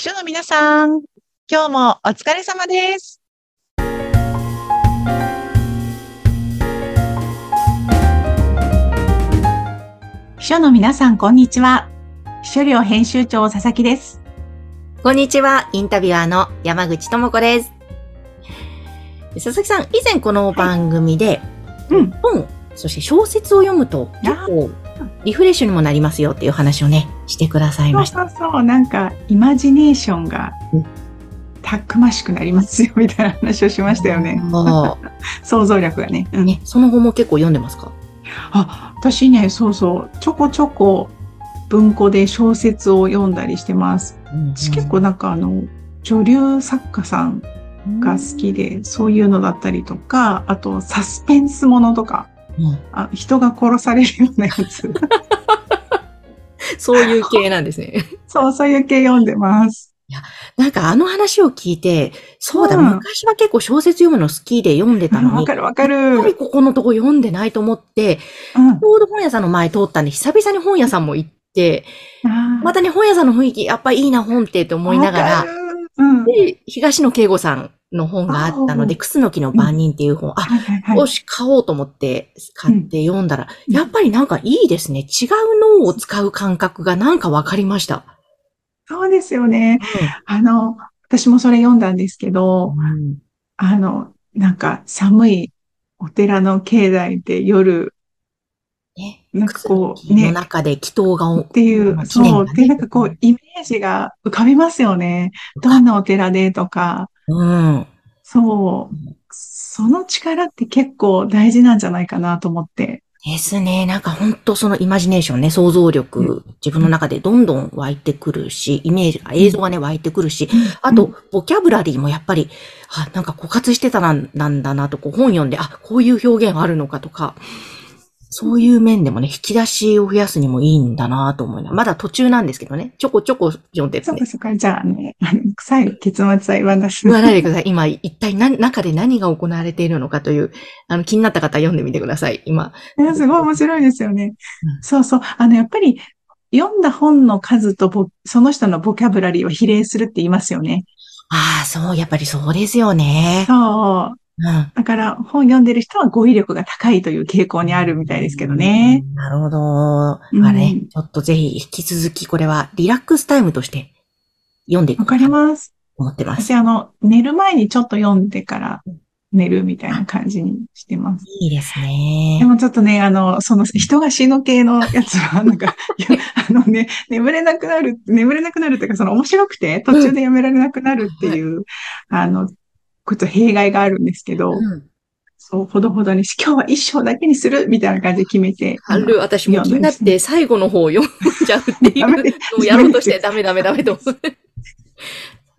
秘書の皆さん、今日もお疲れ様です。秘書の皆さん、こんにちは。秘書寮編集長佐々木です。こんにちは、インタビュアーの山口智子です。佐々木さん、以前この番組で、うん本、そして小説を読むと結構リフレッシュにもなりますよっていう話をね、してくださいそうました。そうそう、なんか、イマジネーションがうんたくましくなりますよ、みたいな話をしましたよね。そ 想像力がね。ううんね、その後も結構読んでますか？あ、私ね、そうそう、ちょこちょこ文庫で小説を読んだりしてます。私結構なんかあの、女流作家さんが好きで、そういうのだったりとか、あとサスペンスものとか、うんあ人が殺されるようなやつ。そういう系なんですね。そう、そういう系読んでます。なんかあの話を聞いて、そうだ、うん昔は結構小説読むの好きで読んでたのに、わかるわかやっぱりる。ここのとこ読んでないと思って、うんちょうど本屋さんの前通ったんで、久々に本屋さんも行って、またね、本屋さんの雰囲気、やっぱいいな、本ってって思いながら。で、東野圭吾さんの本があったので、クスノキの番人っていう本、あ、はいはいはい。よし、買おうと思って買って読んだら、うん。やっぱりなんかいいですね。違う脳を使う感覚がなんかわかりました。そうですよね。あの、私もそれ読んだんですけど、うん。あの、なんか寒いお寺の境内で夜ね、なんかこうクスノキのね。中で祈祷がおっていう、まあそう、で、なんかこう、イメージが浮かびますよね。どんなお寺でとか、うん。そううん。その力って結構大事なんじゃないかなと思って。ですね。なんか本当そのイマジネーションね、想像力、自分の中でどんどん湧いてくるし、イメージ、映像がね、湧いてくるし、あと、ボキャブラリーもやっぱり、あ、なんか枯渇してたなんなんだなと、こう本読んで、あ、こういう表現あるのかとか、そういう面でもね、引き出しを増やすにもいいんだなと思いなまだ途中なんですけどね、ちょこちょこ読んでねそうか、そうか。じゃあね、あの臭い結末は言わなし言わないでください。今、一体何、中で何が行われているのかという、あの、気になった方は読んでみてください。今。ねすごい面白いですよねうん。そうそう。あの、やっぱり、読んだ本の数とボその人のボキャブラリーは比例するって言いますよね。ああ、そう、やっぱりそうですよね。そう。うん。だから、本読んでる人は語彙力が高いという傾向にあるみたいですけどね。なるほど。うんあれ、ちょっとぜひ引き続きこれはリラックスタイムとして読んでいこわかります。思ってます。私、あの、寝る前にちょっと読んでから寝るみたいな感じにしてます。いいですでね。もちょっとね、あの、その人が死ぬ系のやつは、なんか、あのね、眠れなくなる、眠れなくなるっていうか、その面白くて途中でやめられなくなるっていう、あの、こと弊害があるんですけど、うん。そう、ほどほどにし、今日は一章だけにするみたいな感じで決めて。ある、私も気になって最後の方を読んじゃうっていうのをやろうとして ダメダメダメと思う。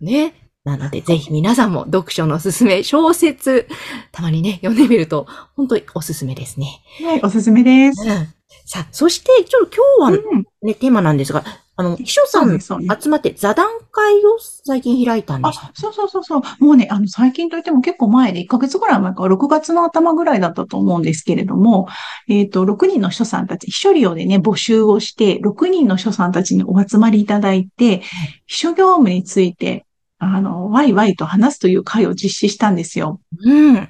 ね。なので、ぜひ皆さんも読書のおすすめ、小説、たまにね、読んでみると、本当におすすめですね。はい、おすすめです。うん。さあ、そして、ちょっと今日はうん。ね、テーマなんですが、あの、秘書さん。集まって座談会を最近開いたんでしたあ、。そうそうそうそう。もうね、あの、最近といっても結構前で、1ヶ月ぐらい前か、6月の頭ぐらいだったと思うんですけれども、えっ、と、6人の秘書さんたち、秘書寮でね、募集をして、6人の秘書さんたちにお集まりいただいて、秘書業務について、あの、ワイワイと話すという会を実施したんですよ。うん。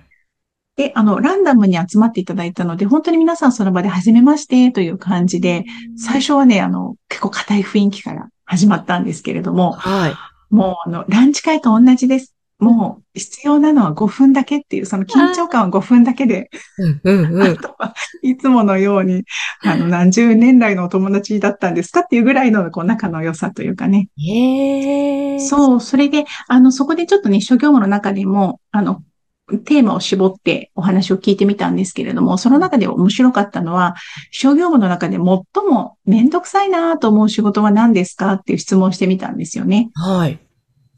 で、あの、ランダムに集まっていただいたので、本当に皆さんその場で初めましてという感じで、最初はね、あの、結構硬い雰囲気から始まったんですけれども、はい。もう、あの、ランチ会と同じです。もう、必要なのは5分だけっていう、その緊張感は5分だけで、うん、うん、うん。あとはいつものように、あの、何十年来のお友達だったんですか？っていうぐらいの、こう、仲の良さというかね。へえ。そう、それで、あの、そこでちょっとね、諸業務の中でも、あの、テーマを絞ってお話を聞いてみたんですけれども、その中で面白かったのは、諸業務の中で最もめんどくさいなと思う仕事は何ですかっていう質問をしてみたんですよね。はい。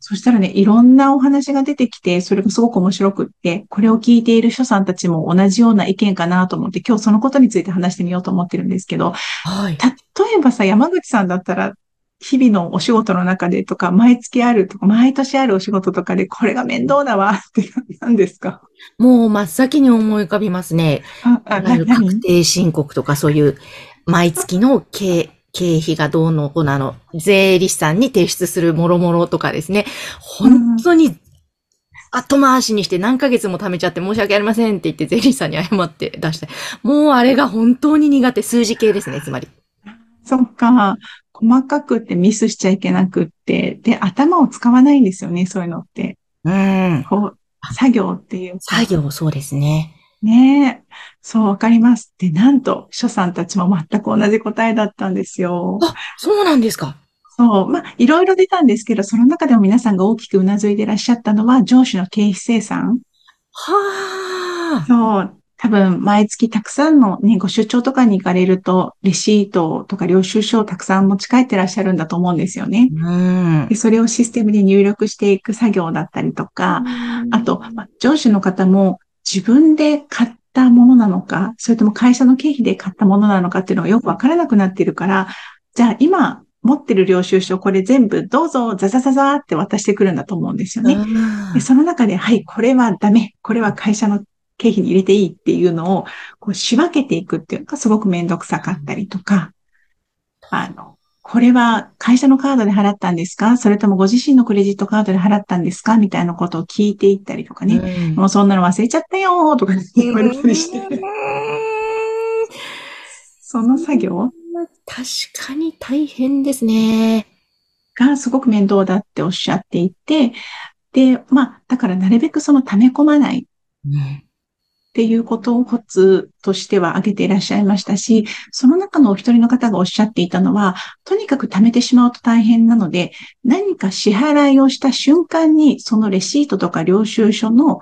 そしたらね、いろんなお話が出てきて、それがすごく面白くって、これを聞いている書さんたちも同じような意見かなと思って、今日そのことについて話してみようと思ってるんですけど、はい。例えばさ、山口さんだったら、日々のお仕事の中でとか、毎月あるとか、毎年あるお仕事とかで、これが面倒だわって何ですか？もう真っ先に思い浮かびますね。あ、あ、確定申告とかそういう毎月の経経費がどうのこうなの、税理士さんに提出するもろもろとかですね。本当に後回しにして何ヶ月も貯めちゃって申し訳ありませんって言って税理士さんに謝って出して。もうあれが本当に苦手、数字系ですね、つまり。そっか。細かくってミスしちゃいけなくって。で、頭を使わないんですよね、そういうのって。うん。こう、作業っていう作業、そうですね。ねえ。そう、わかります。で、なんと、書さんたちも全く同じ答えだったんですよ。あ、そうなんですか。そう。まあ、いろいろ出たんですけど、その中でも皆さんが大きくうなずいていらっしゃったのは、上司の経費生産。はあ。そう。多分、毎月たくさんのね、ご出張とかに行かれると、レシートとか領収書をたくさん持ち帰ってらっしゃるんだと思うんですよね。うん、でそれをシステムに入力していく作業だったりとか、あと、まあ、上司の方も自分で買ったものなのか、それとも会社の経費で買ったものなのかっていうのがよくわからなくなっているから、じゃあ今持ってる領収書、これ全部どうぞザザザザって渡してくるんだと思うんですよね。でその中で、はい、これはダメ。これは会社の経費に入れていいっていうのを、こう仕分けていくっていうのがすごくめんどくさかったりとか、あの、これは会社のカードで払ったんですか？それともご自身のクレジットカードで払ったんですか？みたいなことを聞いていったりとかね。うん、もうそんなの忘れちゃったよとか言われたりして。その作業？確かに大変ですね。がすごく面倒だっておっしゃっていて、で、まあ、だからなるべくその溜め込まない。っていうことをコツとしては挙げていらっしゃいましたし、その中のお一人の方がおっしゃっていたのは、とにかく貯めてしまうと大変なので、何か支払いをした瞬間に、そのレシートとか領収書の、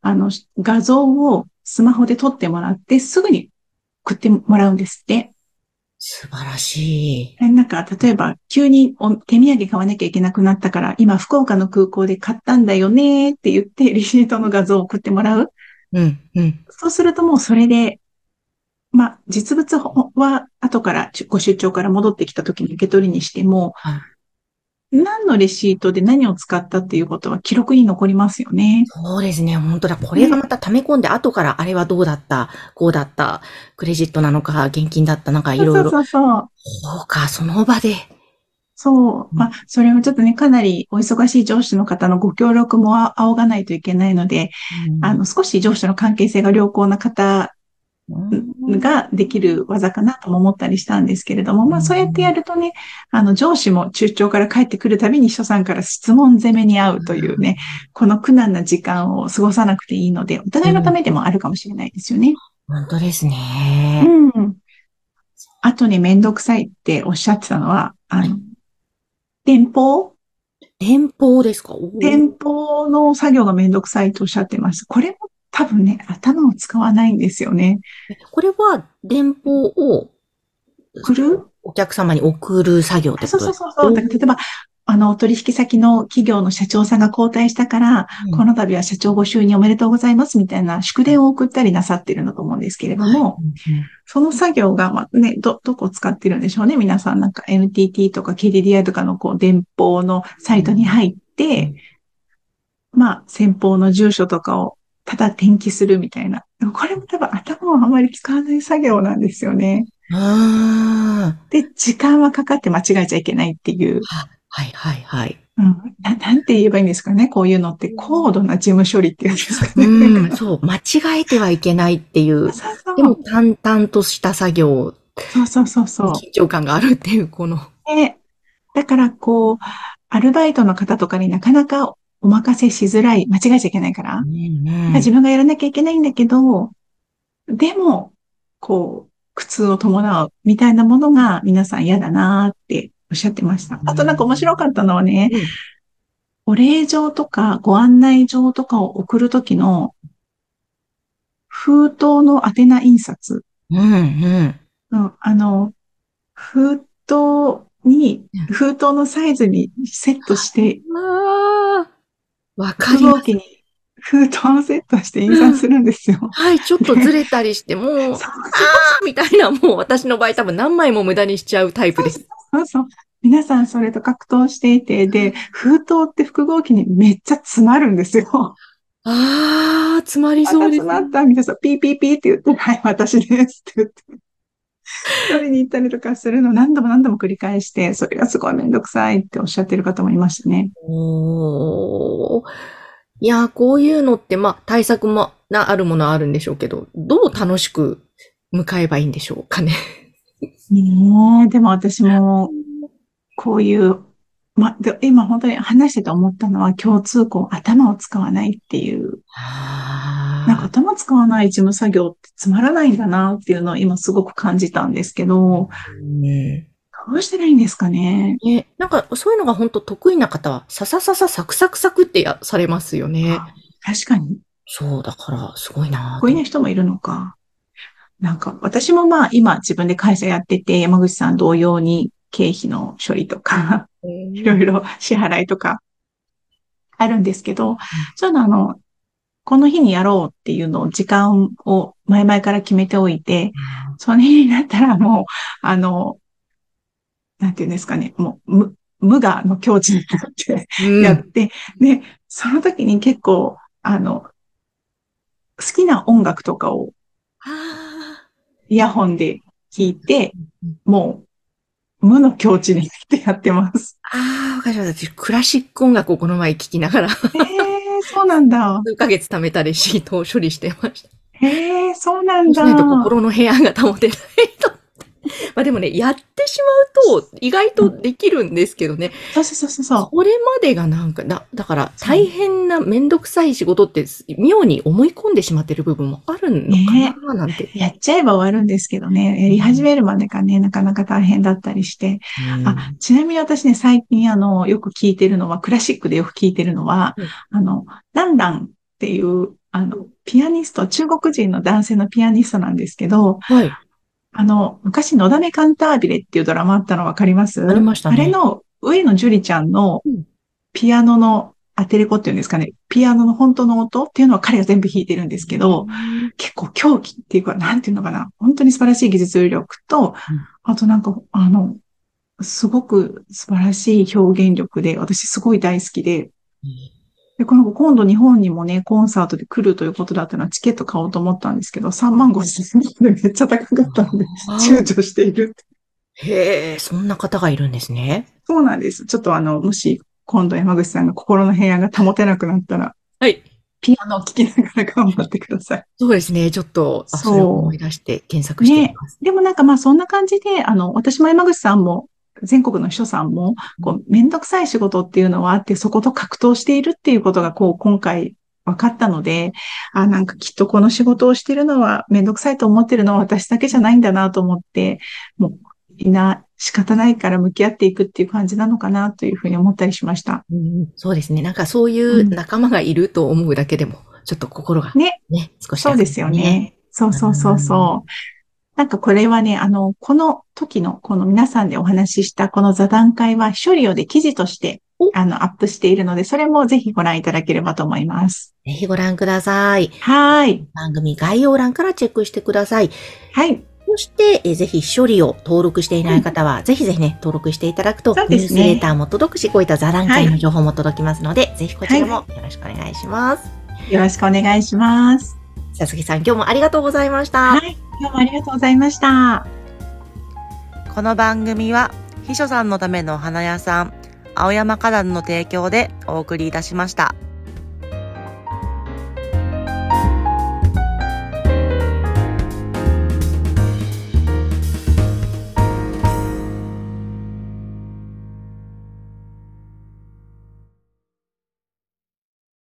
あの、画像をスマホで撮ってもらって、すぐに送ってもらうんですって。素晴らしい。なんか、例えば、急に手土産買わなきゃいけなくなったから、今、福岡の空港で買ったんだよねって言って、レシートの画像を送ってもらう。うん、うん。そうするともうそれで、まあ、実物は後からご出張から戻ってきた時に受け取りにしても、はい何のレシートで何を使ったっていうことは記録に残りますよね。そうですね。本当だ。これがまた溜め込んで、後からあれはどうだった、こうだった、クレジットなのか、現金だったのか、いろいろ。そうそうそう。そうか、その場で。そう。まあ、それをちょっとね、かなりお忙しい上司の方のご協力も仰がないといけないので、うん、あの、少し上司の関係性が良好な方ができる技かなとも思ったりしたんですけれども、まあそうやってやるとね、あの上司も中長から帰ってくるたびに秘書さんから質問攻めに合うというね、この苦難な時間を過ごさなくていいので、お互いのためでもあるかもしれないですよね。本当ですね。うん。あとね、めんどくさいっておっしゃってたのは、あの、電報？電報ですか？電報の作業がめんどくさいとおっしゃってます。これも多分ね、頭を使わないんですよね。これは、電報を、送る？お客様に送る作業ってことそうそうそう。例えば、あの、取引先の企業の社長さんが交代したから、うん、この度は社長ご就任おめでとうございますみたいな祝電を送ったりなさってるんだと思うんですけれども、はいその作業が、まあ、ね、ど、どこを使ってるんでしょうね。皆さんなんか NTT とか KDDI とかのこう、電報のサイトに入って、うん、まあ、先方の住所とかをただ転記するみたいな。これも多分頭をあまり使わない作業なんですよね。で、時間はかかって間違えちゃいけないっていう。はいはいはい。うん、ななんて言えばいいんですかね？こういうのって高度な事務処理ってやつですかね？うん、そう。間違えてはいけないっていう。そうそうでも淡々とした作業。そうそうそうそう。緊張感があるっていう、この。ね。だからこう、アルバイトの方とかになかなかお任せしづらい、間違えちゃいけないから。うんうん、自分がやらなきゃいけないんだけど、でも、こう、苦痛を伴うみたいなものが皆さん嫌だなっておっしゃってました。あとなんか面白かったのはね、うん、お礼状とかご案内状とかを送るときの封筒の宛名印刷。うん、うん、あの、封筒に、封筒のサイズにセットして、わかります。に封筒をセットして印刷するんですよ。うん、はい、ちょっとずれたりしても、あーみたいな、もう私の場合多分何枚も無駄にしちゃうタイプです。そうそう。皆さんそれと格闘していて、で、封筒って複合機にめっちゃ詰まるんですよ。あー、詰まりそうです、詰まった、皆さん、ピーピーピーって言って、はい、私ですって言って。取りに行ったりとかするのを何度も何度も繰り返して、それがすごいめんどくさいっておっしゃってる方もいましたね。おーいやー、こういうのって、まあ、対策もな、あるものはあるんでしょうけど、どう楽しく迎えばいいんでしょうかね。ねえ、でも私も、こういう、ま、で今本当に話してて思ったのは共通項、頭を使わないっていう、あなんか頭使わない事務作業ってつまらないんだなっていうのを今すごく感じたんですけど、ねどうしたらいいんですかね？ね、なんか、そういうのが本当得意な方は、ささささサクサクサクってや、されますよね。確かに。そう、だから、すごいなこういう人もいるのか。なんか、私もまあ、今自分で会社やってて、山口さん同様に経費の処理とか、いろいろ支払いとか、あるんですけど、そういうのあの、この日にやろうっていうのを、時間を前々から決めておいて、その日になったらもう、あの、なんていうんですかね、もう、無、無我の境地になって、うん。やって、で、その時に結構、あの、好きな音楽とかをあイヤホンで聞いてうん、もう、無の境地になってやってます。ーあー、わかりました。私クラシック音楽をこの前聞きながら、へえ、そうなんだ。数ヶ月貯めたレシートを処理してました。へえ、そうなそうしんだ。ないと心の部屋が保てないと。まあでもね、やってしまうと意外とできるんですけどね。そうそうそうそう。これまでがなんか、だ、だから大変なめんどくさい仕事って妙に思い込んでしまってる部分もあるのかななんて。やっちゃえば終わるんですけどね、やり始めるまでがね、なかなか大変だったりして。うんあ、ちなみに私ね、最近あの、よく聞いてるのは、クラシックでよく聞いてるのは、うんあの、ランランっていう、あの、ピアニスト、中国人の男性のピアニストなんですけど、はい。あの、昔、のだめカンタービレっていうドラマあったのわかります？ありましたね。あれの、上野樹里ちゃんのうん。ピアノのアテレコっていうんですかね、ピアノの本当の音っていうのは彼が全部弾いてるんですけど、結構狂気っていうか、なんていうのかな、本当に素晴らしい技術力と、あとなんか、あの、すごく素晴らしい表現力で、私すごい大好きで、で、この子今度日本にもね、コンサートで来るということだったのはチケット買おうと思ったんですけど、3万5千円でめっちゃ高かったんで、躊躇しているって。へえ、そんな方がいるんですね。そうなんです。ちょっとあの、もし今度山口さんが心の部屋が保てなくなったら、はい。ピアノを聴きながら頑張ってください。そうですね。ちょっと、あ、そう思い出して検索してみます。でもなんかまあそんな感じで、あの、私も山口さんも、全国の秘書さんも、こう、めんどくさい仕事っていうのはあって、そこと格闘しているっていうことが、こう、今回分かったので、あ、なんかきっとこの仕事をしてるのは、めんどくさいと思ってるのは私だけじゃないんだなと思って、もう、みんな仕方ないから向き合っていくっていう感じなのかなというふうに思ったりしました。うんそうですね。なんかそういう仲間がいると思うだけでも、ちょっと心がね。ね、少しそうですよね。そうそうそうそう。なんかこれはね、あの、この時の、この皆さんでお話ししたこの座談会は、処理をで記事としてお、あの、アップしているので、それもぜひご覧いただければと思います。ぜひご覧ください。はい。番組概要欄からチェックしてください。はい。そして、えーぜひ処理を登録していない方は、ぜひぜひね、登録していただくと、そうニュースレーターも届くし、こういった座談会の情報も届きますので、ぜひこちらもよろしくお願いします。よろしくお願いします。佐々木さん、今日もありがとうございました。はい。今日もありがとうございました。この番組は秘書さんのためのお花屋さん青山花壇の提供でお送りいたしました。